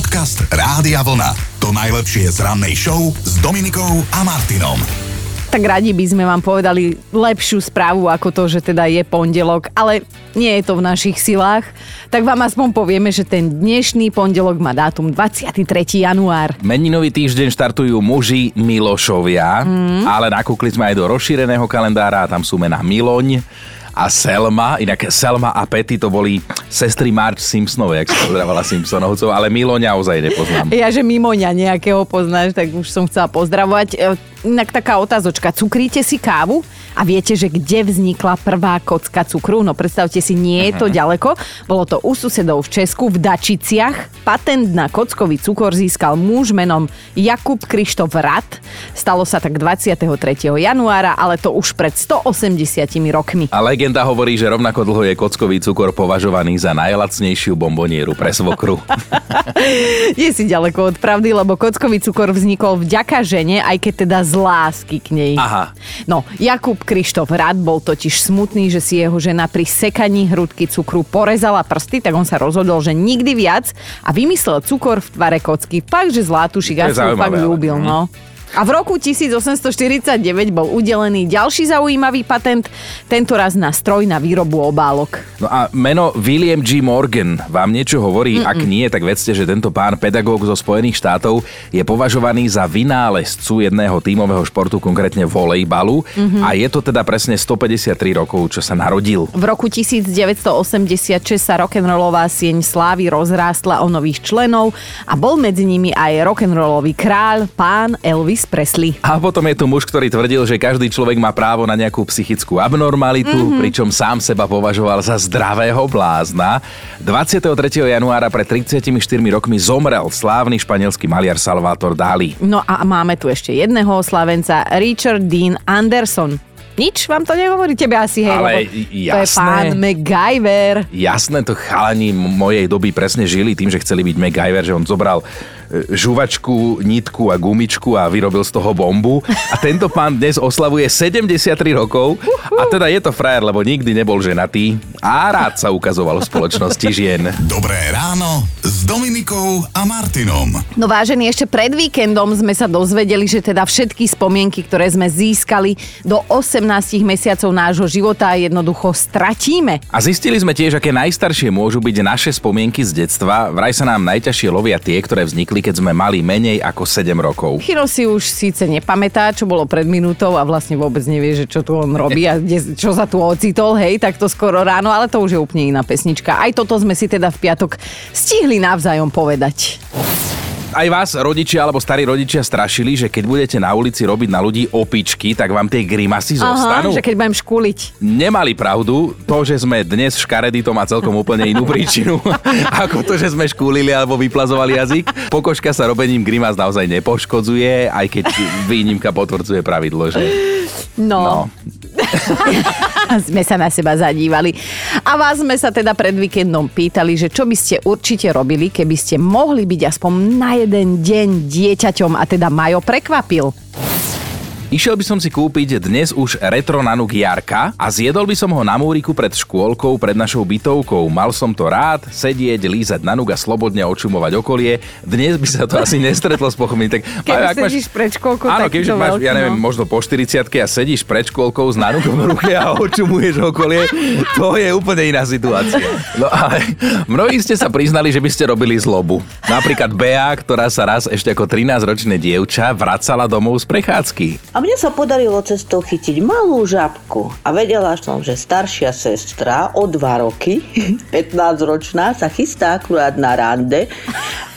Podcast Rádia Vlna. To najlepšie z rannej show s Dominikou a Martinom. Tak radi by sme vám povedali lepšiu správu ako to, že teda je pondelok, ale nie je to v našich silách. Tak vám aspoň povieme, že ten dnešný pondelok má dátum 23. január. Meninový týždeň štartujú muži Milošovia, mm. ale nakúkli sme aj do rozšíreného kalendára a tam sú mená Miloň a Selma. Inak Selma a Petty to boli sestry Marge Simpsonové, jak sa pozdravala Simpsonovcov, ale Miloňa ozaj nepoznám. Ja, že mimoňa nejakého poznáš, tak už som chcela pozdravovať. Inak taká otázočka. Cukríte si kávu? A viete, že kde vznikla prvá kocka cukru? No predstavte si, nie je to ďaleko. Bolo to u susedov v Česku, v Dačiciach. Patent na kockový cukor získal muž menom Jakub Krištof Rad. Stalo sa tak 23. januára, ale to už pred 180 rokmi. A legenda hovorí, že rovnako dlho je kockový cukor považovaný za najlacnejšiu bombonieru pre svokru. Je si ďaleko od pravdy, lebo kockový cukor vznikol vďaka žene, aj keď teda z lásky k nej. Aha. No, Jakub Krištof Rad bol totiž smutný, že si jeho žena pri sekaní hrudky cukru porezala prsty, tak on sa rozhodol, že nikdy viac a vymyslel cukor v tvare kocky. Fakt, že zlátušik ho fakt ľúbil, no. A v roku 1849 bol udelený ďalší zaujímavý patent, tento raz na stroj na výrobu obálok. No a meno William G. Morgan vám niečo hovorí? Mm-mm. Ak nie, tak vedzte, že tento pán pedagóg zo Spojených štátov je považovaný za vynálezcu jedného tímového športu, konkrétne volejbalu. Mm-hmm. A je to teda presne 153 rokov, čo sa narodil. V roku 1986 sa rock'n'rollová sieň slávy rozrástla o nových členov a bol medzi nimi aj rock'n'rollový kráľ, pán Elvis Presley. A potom je tu muž, ktorý tvrdil, že každý človek má právo na nejakú psychickú abnormalitu, mm-hmm. pričom sám seba považoval za zdravého blázna. 23. januára pred 34 rokmi zomrel slávny španielský maliar Salvador Dali. No a máme tu ešte jedného oslavenca, Richard Dean Anderson. Nič vám to nehovorí? Tebe asi, hej, Ale lebo to je jasné. pán MacGyver. Jasné, to chalani mojej doby presne žili tým, že chceli byť MacGyver, že on zobral e, žuvačku, nitku a gumičku a vyrobil z toho bombu. A tento pán dnes oslavuje 73 rokov a teda je to frajer, lebo nikdy nebol ženatý a rád sa ukazoval v spoločnosti žien. Dobré ráno s Dominikou a Martinom. No vážení, ešte pred víkendom sme sa dozvedeli, že teda všetky spomienky, ktoré sme získali do 18 mesiacov nášho života jednoducho stratíme. A zistili sme tiež, aké najstaršie môžu byť naše spomienky z detstva. Vraj sa nám najťažšie lovia tie, ktoré vznikli, keď sme mali menej ako 7 rokov. Chiro si už síce nepamätá, čo bolo pred minútou a vlastne vôbec nevie, že čo tu on robí a kde, čo sa tu ocitol, hej, tak to skoro ráno, ale to už je úplne iná pesnička. Aj toto sme si teda v piatok stihli navzájom povedať. Aj vás, rodičia alebo starí rodičia, strašili, že keď budete na ulici robiť na ľudí opičky, tak vám tie grimasy zostanú. že keď budem škúliť. Nemali pravdu. To, že sme dnes škaredí, to má celkom úplne inú príčinu. ako to, že sme škúlili alebo vyplazovali jazyk. Pokožka sa robením grimas naozaj nepoškodzuje, aj keď výnimka potvrdzuje pravidlo, že... No. No. sme sa na seba zadívali. A vás sme sa teda pred víkendom pýtali, že čo by ste určite robili, keby ste mohli byť aspoň na jeden deň dieťaťom a teda Majo prekvapil. Išiel by som si kúpiť dnes už retro nanuk Jarka a zjedol by som ho na múriku pred škôlkou, pred našou bytovkou. Mal som to rád, sedieť, lízať nanuk a slobodne očumovať okolie. Dnes by sa to asi nestretlo s pochopným. Tak, Keď ak sedíš pred škôlkou, Áno, takýto keďže máš, veľký, ja neviem, no. možno po 40 a sedíš pred škôlkou s nanukom v ruke a očumuješ okolie, to je úplne iná situácia. No ale mnohí ste sa priznali, že by ste robili zlobu. Napríklad Bea, ktorá sa raz ešte ako 13-ročné dievča vracala domov z prechádzky. A mne sa podarilo cestou chytiť malú žabku a vedela som, že staršia sestra o dva roky, 15-ročná, sa chystá akurát na rande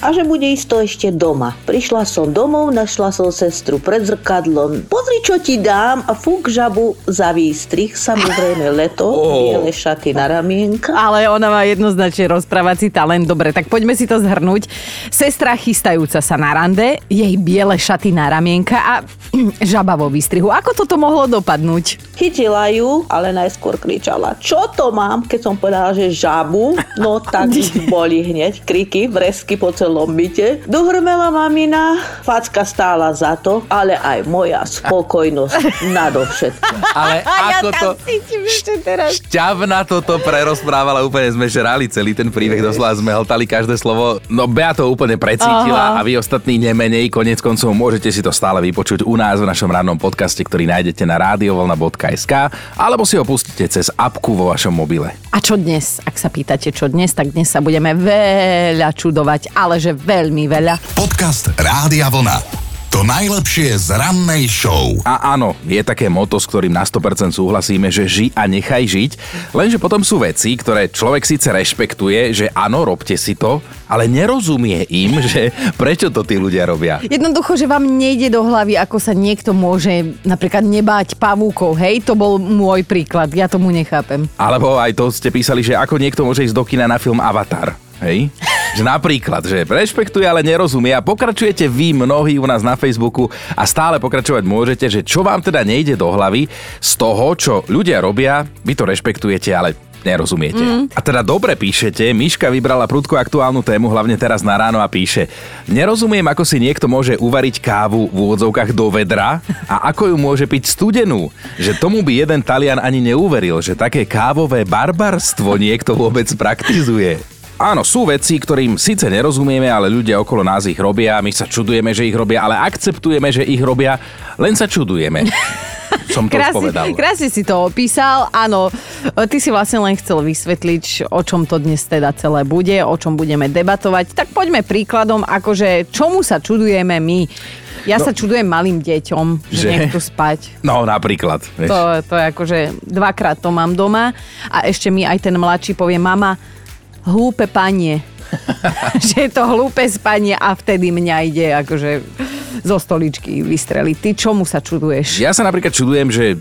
a že bude isto ešte doma. Prišla som domov, našla som sestru pred zrkadlom. Pozri, čo ti dám a fúk žabu za výstrih, samozrejme leto, Oh. biele šaty na ramienka. Ale ona má jednoznačne rozprávací talent. Dobre, tak poďme si to zhrnúť. Sestra chystajúca sa na rande, jej biele šaty na ramienka a žaba vo výstrihu. Ako toto mohlo dopadnúť? Chytila ju, ale najskôr kričala, čo to mám, keď som povedala, že žabu, no tak boli hneď kriky, vresky po celom byte. Dohrmela mamina, facka stála za to, ale aj moja spokojnosť nadovšetko. Ale ako ja to... cítim ešte teraz. Šťavna toto prerozprávala, úplne sme žrali celý ten príbeh, doslova sme hltali každé slovo. No Bea to úplne precítila Aha. a vy ostatní nemenej, konec koncov môžete si to stále vypočuť u nás v našom rannom podcaste, ktorý nájdete na radiovolna.sk alebo si ho pustíte cez apku vo vašom mobile. A čo dnes? Ak sa pýtate, čo dnes, tak dnes sa budeme veľa čudovať, ale že veľmi veľa. Podcast Rádia Vlna. To najlepšie z rannej show. A áno, je také moto, s ktorým na 100% súhlasíme, že ži a nechaj žiť, lenže potom sú veci, ktoré človek síce rešpektuje, že áno, robte si to, ale nerozumie im, že prečo to tí ľudia robia. Jednoducho, že vám nejde do hlavy, ako sa niekto môže napríklad nebáť pavúkov, hej? To bol môj príklad, ja tomu nechápem. Alebo aj to ste písali, že ako niekto môže ísť do kina na film Avatar. Hej? Že napríklad, že rešpektuje, ale nerozumie a pokračujete vy mnohí u nás na Facebooku a stále pokračovať môžete, že čo vám teda nejde do hlavy z toho, čo ľudia robia, vy to rešpektujete, ale nerozumiete. Mm. A teda dobre píšete, Miška vybrala prudko aktuálnu tému, hlavne teraz na ráno a píše Nerozumiem, ako si niekto môže uvariť kávu v úvodzovkách do vedra a ako ju môže piť studenú. Že tomu by jeden Talian ani neuveril, že také kávové barbarstvo niekto vôbec praktizuje. Áno, sú veci, ktorým síce nerozumieme, ale ľudia okolo nás ich robia, my sa čudujeme, že ich robia, ale akceptujeme, že ich robia, len sa čudujeme. Som to už povedal. krásne si to opísal. Áno, ty si vlastne len chcel vysvetliť, o čom to dnes teda celé bude, o čom budeme debatovať. Tak poďme príkladom, akože čomu sa čudujeme my. Ja no, sa čudujem malým deťom, že, Že? nechcú spať. No, napríklad. Vieš. To, to je akože dvakrát to mám doma a ešte mi aj ten mladší povie, mama, hlúpe panie. že je to hlúpe spanie a vtedy mňa ide akože zo stoličky vystreliť. Ty čomu sa čuduješ? Ja sa napríklad čudujem, že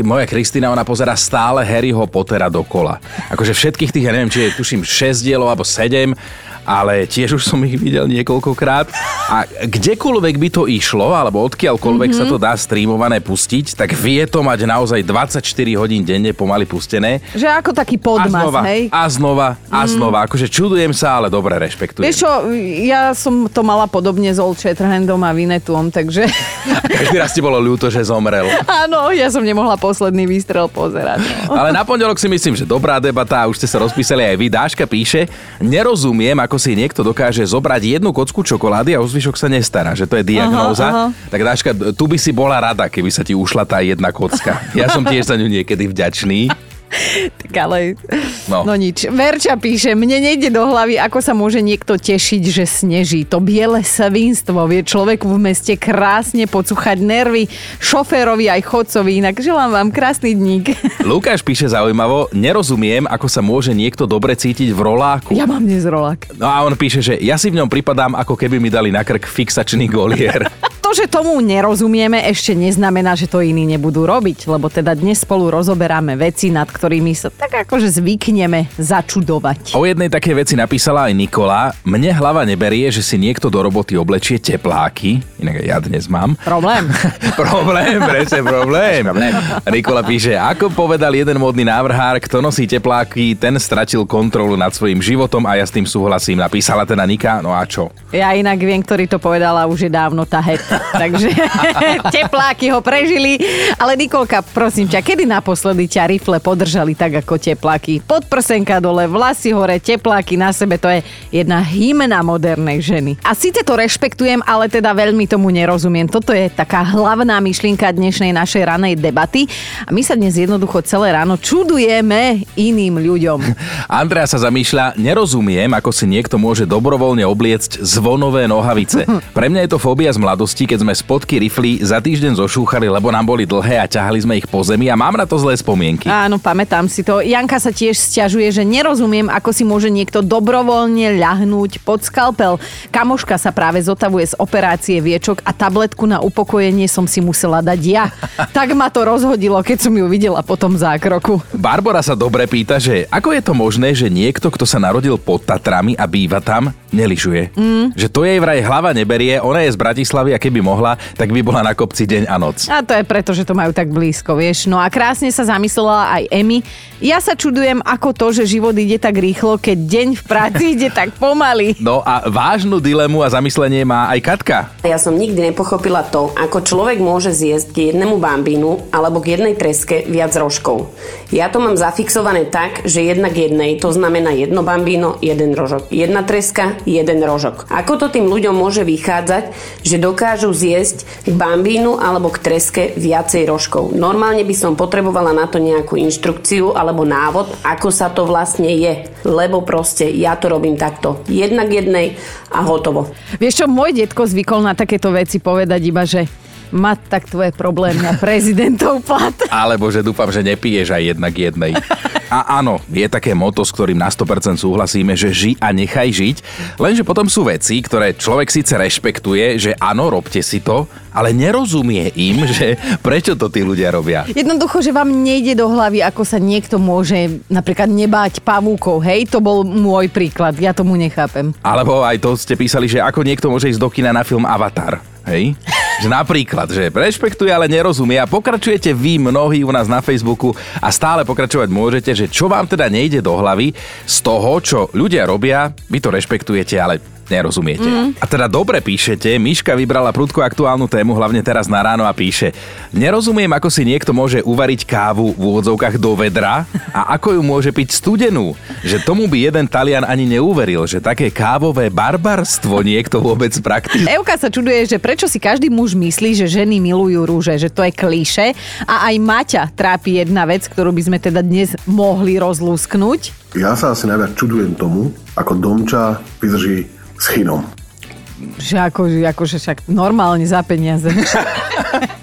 moja Kristina, ona pozera stále Harryho Pottera dokola. Akože všetkých tých, ja neviem, či je tuším 6 dielov alebo 7, ale tiež už som ich videl niekoľkokrát. A kdekoľvek by to išlo, alebo odkiaľkoľvek mm-hmm. sa to dá streamované pustiť, tak vie to mať naozaj 24 hodín denne pomaly pustené. Že ako taký A podmas, znova, hej? a znova, a znova. Akože čudujem sa, ale dobre rešpektujem. Vieš čo, ja som to mala podobne s Old Shatterhandom a Vinetuom, takže Každý raz ti bolo ľúto, že zomrel. áno, ja som nemohla posledný výstrel pozerať. No. Ale na pondelok si myslím, že dobrá debata, a už ste sa rozpísali aj vy. Dáška píše, nerozumiem, ako si niekto dokáže zobrať jednu kocku čokolády a o zvyšok sa nestará, že to je diagnóza. Aha, Tak Dáška, tu by si bola rada, keby sa ti ušla tá jedna kocka. Ja som tiež za ňu niekedy vďačný. Tak ale, No. no. nič. Verča píše, mne nejde do hlavy, ako sa môže niekto tešiť, že sneží. To biele svinstvo vie človeku v meste krásne pocuchať nervy, šoférovi aj chodcovi. Inak želám vám krásny dník. Lukáš píše zaujímavo, nerozumiem, ako sa môže niekto dobre cítiť v roláku. Ja mám dnes rolák. No a on píše, že ja si v ňom pripadám, ako keby mi dali na krk fixačný golier. To, že tomu nerozumieme, ešte neznamená, že to iní nebudú robiť, lebo teda dnes spolu rozoberáme veci, nad ktorými sa tak akože zvykneme začudovať. O jednej takej veci napísala aj Nikola. Mne hlava neberie, že si niekto do roboty oblečie tepláky. Inak ja dnes mám. Problém. problém, presne problém. Nikola píše, ako povedal jeden modný návrhár, kto nosí tepláky, ten stratil kontrolu nad svojim životom a ja s tým súhlasím. Napísala teda Nika, no a čo? Ja inak viem, ktorý to povedala už je dávno tahet. Takže tepláky ho prežili. Ale Nikolka, prosím ťa, kedy naposledy ťa rifle podržali tak ako tepláky? Podprsenka dole, vlasy hore, tepláky na sebe, to je jedna hymna modernej ženy. A síce to rešpektujem, ale teda veľmi tomu nerozumiem. Toto je taká hlavná myšlienka dnešnej našej ranej debaty. A my sa dnes jednoducho celé ráno čudujeme iným ľuďom. Andrea sa zamýšľa, nerozumiem, ako si niekto môže dobrovoľne obliecť zvonové nohavice. Pre mňa je to fóbia z mladosti, keď sme spotky rifly za týždeň zošúchali, lebo nám boli dlhé a ťahali sme ich po zemi a mám na to zlé spomienky. Áno, pamätám si to. Janka sa tiež stiažuje, že nerozumiem, ako si môže niekto dobrovoľne ľahnúť pod skalpel. Kamoška sa práve zotavuje z operácie viečok a tabletku na upokojenie som si musela dať ja. tak ma to rozhodilo, keď som ju videla po tom zákroku. Barbara sa dobre pýta, že ako je to možné, že niekto, kto sa narodil pod Tatrami a býva tam, neližuje. Mm. Že to jej vraj hlava neberie, ona je z Bratislavy a keby mohla, tak by bola na kopci deň a noc. A to je preto, že to majú tak blízko, vieš. No a krásne sa zamyslela aj Emy. Ja sa čudujem, ako to, že život ide tak rýchlo, keď deň v práci ide tak pomaly. No a vážnu dilemu a zamyslenie má aj Katka. Ja som nikdy nepochopila to, ako človek môže zjesť k jednému bambínu alebo k jednej treske viac rožkov. Ja to mám zafixované tak, že jedna k jednej, to znamená jedno bambíno, jeden rožok. Jedna treska, jeden rožok. Ako to tým ľuďom môže vychádzať, že dokážu zjesť k bambínu alebo k treske viacej rožkov? Normálne by som potrebovala na to nejakú inštrukciu alebo návod, ako sa to vlastne je. Lebo proste ja to robím takto. Jedna k jednej a hotovo. Vieš čo, môj detko zvykol na takéto veci povedať iba, že mať tak tvoje problémy a prezidentov plat. Alebo že dúfam, že nepiješ aj jednak jednej. A áno, je také moto, s ktorým na 100% súhlasíme, že ži a nechaj žiť. Lenže potom sú veci, ktoré človek síce rešpektuje, že áno, robte si to, ale nerozumie im, že prečo to tí ľudia robia. Jednoducho, že vám nejde do hlavy, ako sa niekto môže napríklad nebáť pavúkov, hej? To bol môj príklad, ja tomu nechápem. Alebo aj to ste písali, že ako niekto môže ísť do kina na film Avatar. Hej? Že napríklad, že rešpektuje, ale nerozumie a pokračujete vy mnohí u nás na Facebooku a stále pokračovať môžete, že čo vám teda nejde do hlavy z toho, čo ľudia robia, vy to rešpektujete, ale nerozumiete. Mm. A teda dobre píšete, Miška vybrala prudko aktuálnu tému, hlavne teraz na ráno a píše Nerozumiem, ako si niekto môže uvariť kávu v úvodzovkách do vedra a ako ju môže piť studenú. Že tomu by jeden Talian ani neuveril, že také kávové barbarstvo niekto vôbec praktizuje. Euka sa čuduje, že prečo si každý muž myslí, že ženy milujú rúže, že to je klíše. A aj Maťa trápi jedna vec, ktorú by sme teda dnes mohli rozlúsknuť. Ja sa asi najviac čudujem tomu, ako Domča vydrží s Chinom. Že ako, akože však normálne za peniaze.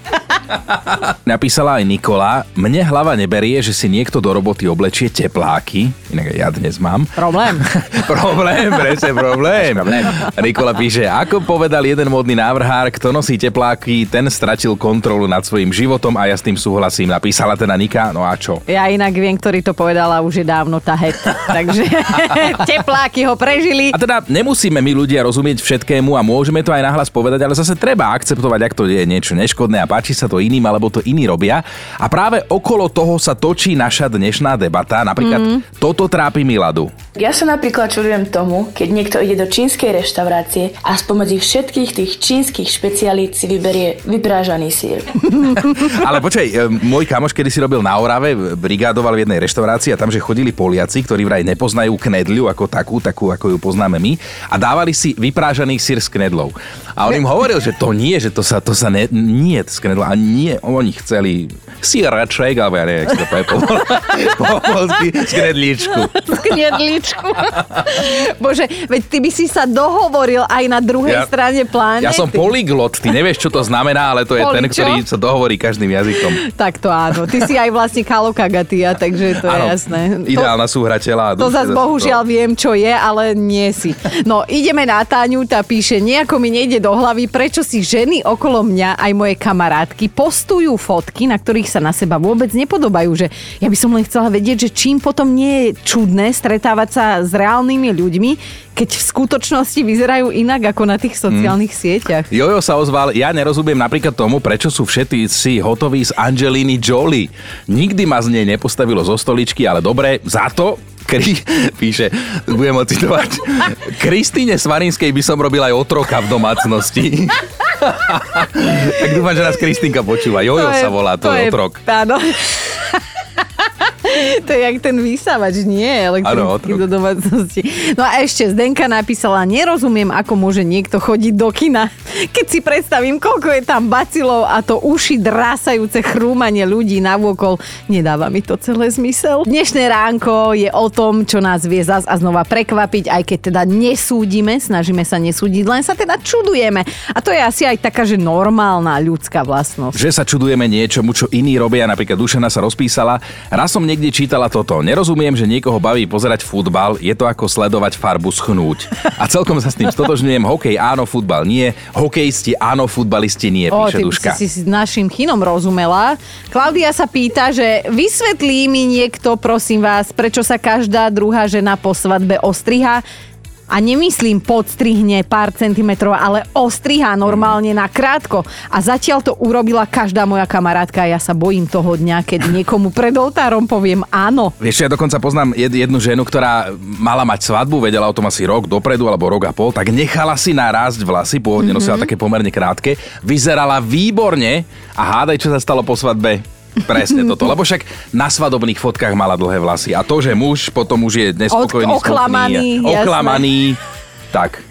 Napísala aj Nikola, mne hlava neberie, že si niekto do roboty oblečie tepláky, inak ja dnes mám. Problém. problém, presne problém. problém. Nikola píše, ako povedal jeden modný návrhár, kto nosí tepláky, ten stratil kontrolu nad svojim životom a ja s tým súhlasím. Napísala teda Nika, no a čo? Ja inak viem, ktorý to povedal a už je dávno tahet. Takže tepláky ho prežili. A teda nemusíme my ľudia rozumieť všetkému a môžeme to aj nahlas povedať, ale zase treba akceptovať, ak to je niečo neškodné a páči sa to iným, alebo to iní robia. A práve okolo toho sa točí naša dnešná debata. Napríklad mm. toto trápi Miladu. Ja sa napríklad čudujem tomu, keď niekto ide do čínskej reštaurácie a spomedzi všetkých tých čínskych špecialít si vyberie vyprážaný sír. Ale počkaj, e, môj kamoš, kedy si robil na Orave, brigádoval v jednej reštaurácii a tam, že chodili Poliaci, ktorí vraj nepoznajú knedliu ako takú, takú ako ju poznáme my, a dávali si vyprážaný sír s knedlou. A on im hovoril, že to nie, že to sa, to sa ne, nie s knedlou, a nie, oni chceli síreček, alebo ja neviem, to povie po, po polsky. Z knedličku. Bože, veď ty by si sa dohovoril aj na druhej ja, strane planety. Ja som polyglot, ty nevieš, čo to znamená, ale to je Poli ten, ktorý sa dohovorí každým jazykom. Tak to áno. Ty si aj vlastne kalokagatia, takže to áno, je jasné. Ideálna to, súhrateľa. To zase bohužiaľ viem, čo je, ale nie si. No, ideme na Táňu, tá píše, nejako mi nejde do hlavy, prečo si ženy okolo mňa, aj moje kamarátky, postujú fotky, na ktorých sa na seba vôbec nepodobajú. Že ja by som len chcela vedieť, že čím potom nie je čudné stretávať sa s reálnymi ľuďmi, keď v skutočnosti vyzerajú inak ako na tých sociálnych hmm. sieťach. Jojo sa ozval, ja nerozumiem napríklad tomu, prečo sú všetci hotoví z Angeliny Jolie. Nikdy ma z nej nepostavilo zo stoličky, ale dobre, za to Kri, píše, budem ho citovať. Kristýne Svarinskej by som robil aj otroka v domácnosti. tak dúfam, že nás Kristýnka počúva. Jojo sa volá, to, to je otrok. Áno. to je jak ten vysávač, nie elektronický do domácnosti. No a ešte Zdenka napísala, nerozumiem, ako môže niekto chodiť do kina. Keď si predstavím, koľko je tam bacilov a to uši drásajúce chrúmanie ľudí na vôkol, nedáva mi to celé zmysel. Dnešné ránko je o tom, čo nás vie zas a znova prekvapiť, aj keď teda nesúdime, snažíme sa nesúdiť, len sa teda čudujeme. A to je asi aj taká, že normálna ľudská vlastnosť. Že sa čudujeme niečomu, čo iní robia, napríklad Dušana sa rozpísala. Raz som niekde čítala toto. Nerozumiem, že niekoho baví pozerať futbal, je to ako sledovať farbu schnúť. A celkom sa s tým stotožňujem. Hokej áno, futbal nie. Hokejisti áno, futbalisti nie, píše o, Duška. si si s našim chinom rozumela. Klaudia sa pýta, že vysvetlí mi niekto, prosím vás, prečo sa každá druhá žena po svadbe ostriha A nemyslím podstrihne pár centimetrov, ale ostriha normálne na krátko. A zatiaľ to urobila každá moja kamarátka a ja sa bojím toho dňa, keď niekomu pred oltárom poviem áno. Vieš, ja dokonca poznám jed, jednu ženu, ktorá mala mať svadbu, vedela o tom asi rok dopredu alebo rok a pol, tak nechala si narásť vlasy, pôvodne nosila také pomerne krátke, vyzerala výborne a hádaj, čo sa stalo po svadbe. Presne toto, lebo však na svadobných fotkách mala dlhé vlasy. A to, že muž potom už je nespokojný, Od- oklamaný, jasné. oklamaný, tak.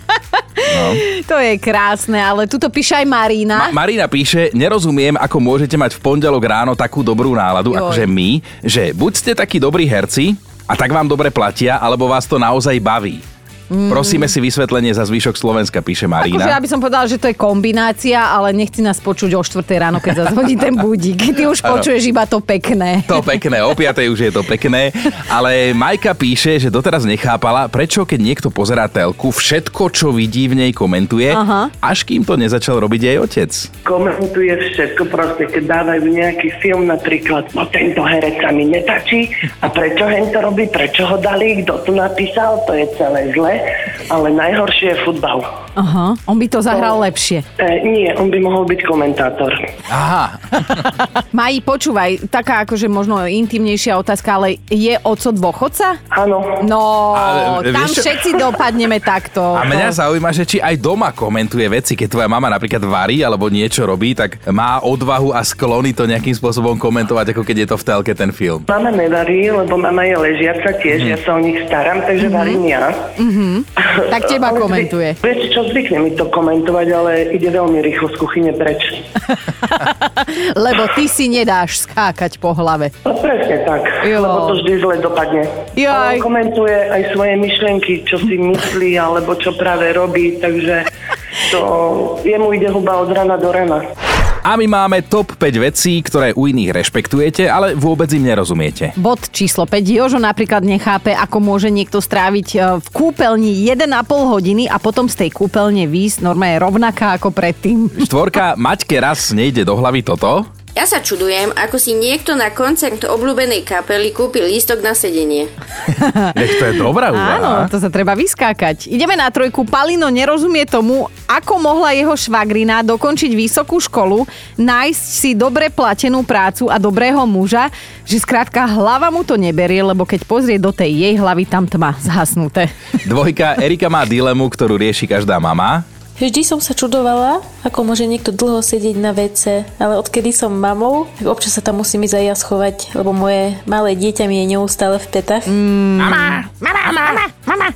No. To je krásne, ale tuto píše aj Marina. Ma- Marina píše, nerozumiem, ako môžete mať v pondelok ráno takú dobrú náladu, Joj. akože my, že buď ste takí dobrí herci a tak vám dobre platia, alebo vás to naozaj baví. Prosíme si vysvetlenie za zvyšok Slovenska, píše Akože Marina. ja by som povedala, že to je kombinácia, ale nechci nás počuť o 4 ráno, keď zazvoní ten budík. Ty už Áno. počuješ iba to pekné. To pekné, o 5 už je to pekné, ale Majka píše, že doteraz nechápala, prečo keď niekto pozerá telku, všetko, čo vidí v nej, komentuje, Aha. až kým to nezačal robiť aj otec. komentuje všetko, proste keď dávajú nejaký film napríklad, no tento herec sa mi nepáči a prečo hen to robí, prečo ho dali, kto to napísal, to je celé zle, ale najhoršie je futbal. Aha, on by to zahral lepšie. E, nie, on by mohol byť komentátor. Aha, Mají, počúvaj, taká akože možno intimnejšia otázka, ale je oco dôchodca? Áno, No, Ale, tam vieš čo? všetci dopadneme takto. A mňa zaujíma, že či aj doma komentuje veci, keď tvoja mama napríklad varí alebo niečo robí, tak má odvahu a sklony to nejakým spôsobom komentovať, ako keď je to v telke ten film. mama nevarí, lebo mama je ležiaca tiež, ja sa o nich starám, takže varím ja. Tak teba komentuje. Vieš čo, zvykne mi to komentovať, ale ide veľmi rýchlo z kuchyne preč. Lebo ty si nedáš skákať po hlave. No presne tak, Jo. lebo to vždy zle dopadne. Ale on komentuje aj svoje myšlienky, čo si myslí, alebo čo práve robí, takže to jemu ide huba od rana do rana. A my máme top 5 vecí, ktoré u iných rešpektujete, ale vôbec im nerozumiete. Bod číslo 5. Jožo napríklad nechápe, ako môže niekto stráviť e, v kúpeľni 1,5 hodiny a potom z tej kúpeľne výsť normálne rovnaká ako predtým. Štvorka, Maťke raz nejde do hlavy toto. Ja sa čudujem, ako si niekto na koncert obľúbenej kapely kúpil lístok na sedenie. Nech to je dobrá úvaha. Áno, to sa treba vyskákať. Ideme na trojku. Palino nerozumie tomu, ako mohla jeho švagrina dokončiť vysokú školu, nájsť si dobre platenú prácu a dobrého muža, že skrátka hlava mu to neberie, lebo keď pozrie do tej jej hlavy, tam tma zhasnuté. Dvojka, Erika má dilemu, ktorú rieši každá mama. Vždy som sa čudovala, ako môže niekto dlho sedieť na WC, ale odkedy som mamou, tak občas sa tam musím ísť aj ja schovať, lebo moje malé dieťa mi je neustále v petách. Mama, mama, mama, mama.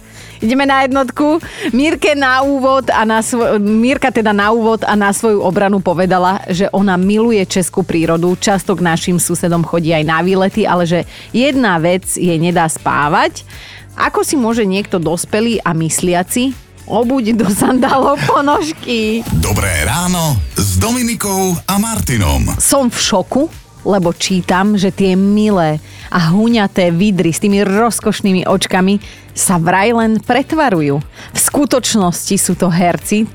Ideme na jednotku. Mírke na úvod a na svoj, Mírka teda na úvod a na svoju obranu povedala, že ona miluje českú prírodu, často k našim susedom chodí aj na výlety, ale že jedna vec jej nedá spávať. Ako si môže niekto dospelý a mysliaci obuť do sandálov ponožky? Dobré ráno s Dominikou a Martinom. Som v šoku, lebo čítam, že tie milé a huňaté vidry s tými rozkošnými očkami sa vraj len pretvarujú. V skutočnosti sú to herci,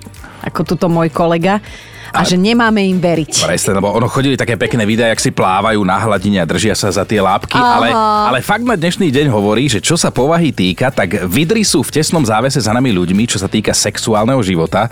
ako tuto môj kolega, a že nemáme im veriť. Presne, lebo ono chodili také pekné videá, jak si plávajú na hladine a držia sa za tie lápky, Aha. ale, ale fakt na dnešný deň hovorí, že čo sa povahy týka, tak vidry sú v tesnom závese za nami ľuďmi, čo sa týka sexuálneho života,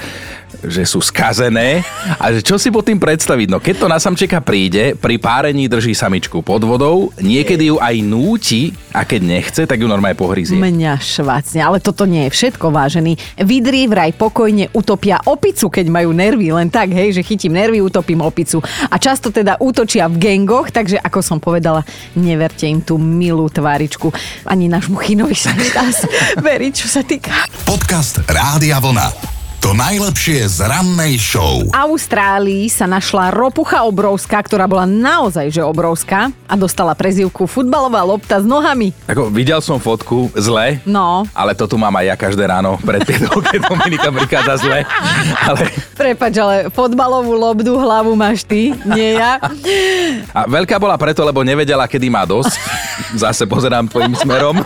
že sú skazené a že čo si pod tým predstaviť. No keď to na samčeka príde, pri párení drží samičku pod vodou, niekedy ju aj núti a keď nechce, tak ju normálne pohryzie. Mňa švacne, ale toto nie je všetko, vážený. Vidri vraj pokojne utopia opicu, keď majú nervy, len tak, hej, že chytím nervy, utopím opicu. A často teda útočia v gengoch, takže ako som povedala, neverte im tú milú tváričku. Ani nášmu chinovi sa nedá veriť, čo sa týka. Podcast Rádia Vlna. To najlepšie z rannej show. V Austrálii sa našla ropucha obrovská, ktorá bola naozaj že obrovská a dostala prezivku futbalová lopta s nohami. Ako videl som fotku, zle, No, ale to tu mám aj ja každé ráno pred piedou, keď Dominika prichádza zle. Ale prepač, ale fotbalovú lobdu hlavu máš ty, nie ja. A veľká bola preto, lebo nevedela, kedy má dosť. Zase pozerám tvojim smerom.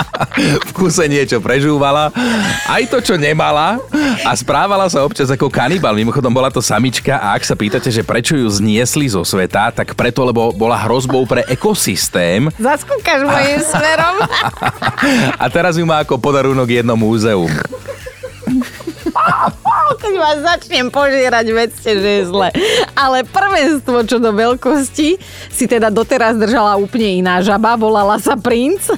v kuse niečo prežúvala. Aj to, čo nemala. A správala sa občas ako kanibal. Mimochodom bola to samička a ak sa pýtate, že prečo ju zniesli zo sveta, tak preto, lebo bola hrozbou pre ekosystém. Zaskúkaš mojim smerom. A teraz ju má ako podarunok jedno múzeum. Keď vás začnem požierať, vedzte, že je zle. Ale prvenstvo čo do veľkosti si teda doteraz držala úplne iná žaba, volala sa Princ.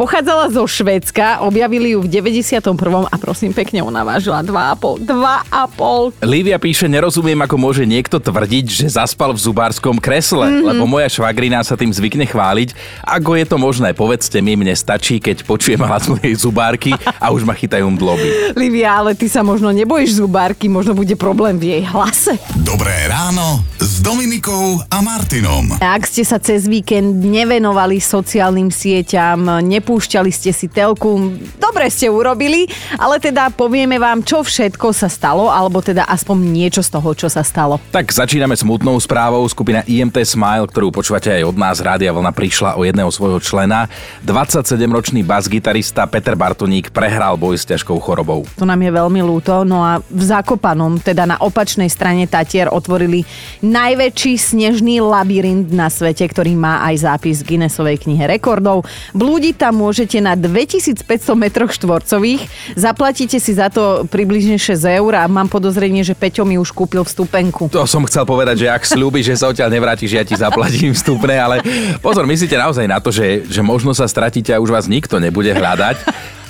Pochádzala zo Švedska, objavili ju v 91. a prosím pekne, ona vážila 2,5. 2,5. Lívia píše, nerozumiem, ako môže niekto tvrdiť, že zaspal v zubárskom kresle, mm-hmm. lebo moja švagrina sa tým zvykne chváliť. Ako je to možné? Povedzte mi, mne stačí, keď počujem hlas mojej zubárky a už ma chytajú mdloby. Livia, ale ty sa možno nebojíš zubárky, možno bude problém v jej hlase. Dobré ráno s Dominikou a Martinom. Ak ste sa cez víkend nevenovali sociálnym sieťam, nepúšťali ste si telku, dobre ste urobili, ale teda povieme vám, čo všetko sa stalo, alebo teda aspoň niečo z toho, čo sa stalo. Tak začíname smutnou správou. Skupina IMT Smile, ktorú počúvate aj od nás, Rádia Vlna, prišla o jedného svojho člena. 27-ročný bas-gitarista Peter Bartoník prehral boj s ťažkou chorobou. To nám je veľmi ľúto. No a v Zakopanom, teda na opačnej strane Tatier, otvorili najväčší snežný labyrint na svete, ktorý má aj zápis v Guinnessovej knihe rekordov. Blúdiť tam môžete na 2500 metroch štvorcových. Zaplatíte si za to približne 6 eur a mám podozrenie, že Peťo mi už kúpil vstupenku. To som chcel povedať, že ak slúbiš, že sa odtiaľ nevrátiš, ja ti zaplatím vstupné, ale pozor, myslíte naozaj na to, že, že možno sa stratíte a už vás nikto nebude hľadať.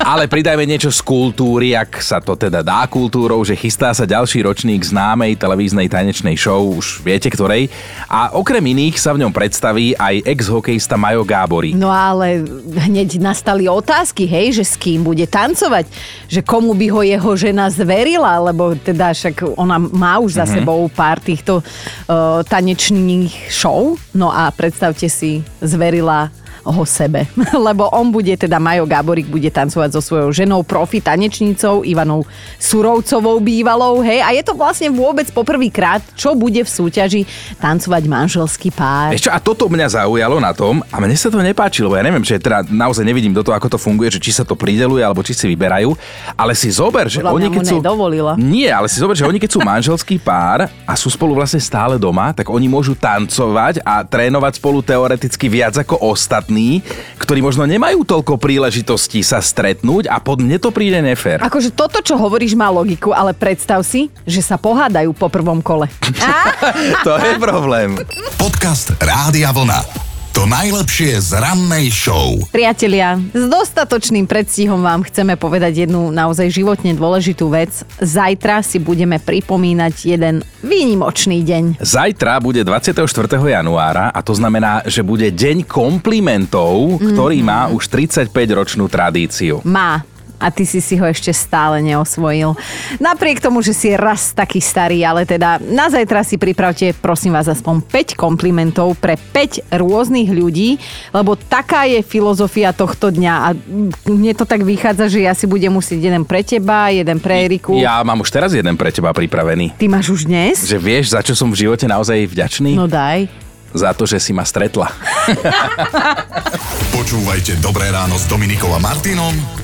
Ale pridajme niečo z kultúry, ak sa to teda dá kultúrou, že chystá sa ďalší ročník známej televíznej tanečnej show, už viete ktorej. A okrem iných sa v ňom predstaví aj ex-hokejista Majo Gábory. No ale hneď nastali otázky, hej, že s kým bude tancovať, že komu by ho jeho žena zverila, lebo teda však ona má už za mm-hmm. sebou pár týchto uh, tanečných show. No a predstavte si, zverila ho sebe. Lebo on bude, teda Majo Gáborík bude tancovať so svojou ženou, profi tanečnicou Ivanou Surovcovou bývalou, hej. A je to vlastne vôbec poprvýkrát, čo bude v súťaži tancovať manželský pár. Ešte a toto mňa zaujalo na tom a mne sa to nepáčilo, lebo ja neviem, že teda naozaj nevidím do toho, ako to funguje, že či sa to prideluje alebo či si vyberajú, ale si zober, že Podľa oni keď sú... Nedovolila. Nie, ale si zober, že oni keď sú manželský pár a sú spolu vlastne stále doma, tak oni môžu tancovať a trénovať spolu teoreticky viac ako ostatní, ktorí možno nemajú toľko príležitostí sa stretnúť a pod mne to príde nefér. Akože toto, čo hovoríš, má logiku, ale predstav si, že sa pohádajú po prvom kole. to je problém. Podcast Rádia Vlna. To najlepšie z rannej show. Priatelia, s dostatočným predstihom vám chceme povedať jednu naozaj životne dôležitú vec. Zajtra si budeme pripomínať jeden výnimočný deň. Zajtra bude 24. januára a to znamená, že bude deň komplimentov, ktorý mm-hmm. má už 35-ročnú tradíciu. Má a ty si si ho ešte stále neosvojil. Napriek tomu, že si raz taký starý, ale teda na zajtra si pripravte, prosím vás, aspoň 5 komplimentov pre 5 rôznych ľudí, lebo taká je filozofia tohto dňa a mne to tak vychádza, že ja si budem musieť jeden pre teba, jeden pre Eriku. Ja mám už teraz jeden pre teba pripravený. Ty máš už dnes? Že vieš, za čo som v živote naozaj vďačný? No daj za to, že si ma stretla. Počúvajte Dobré ráno s Dominikou a Martinom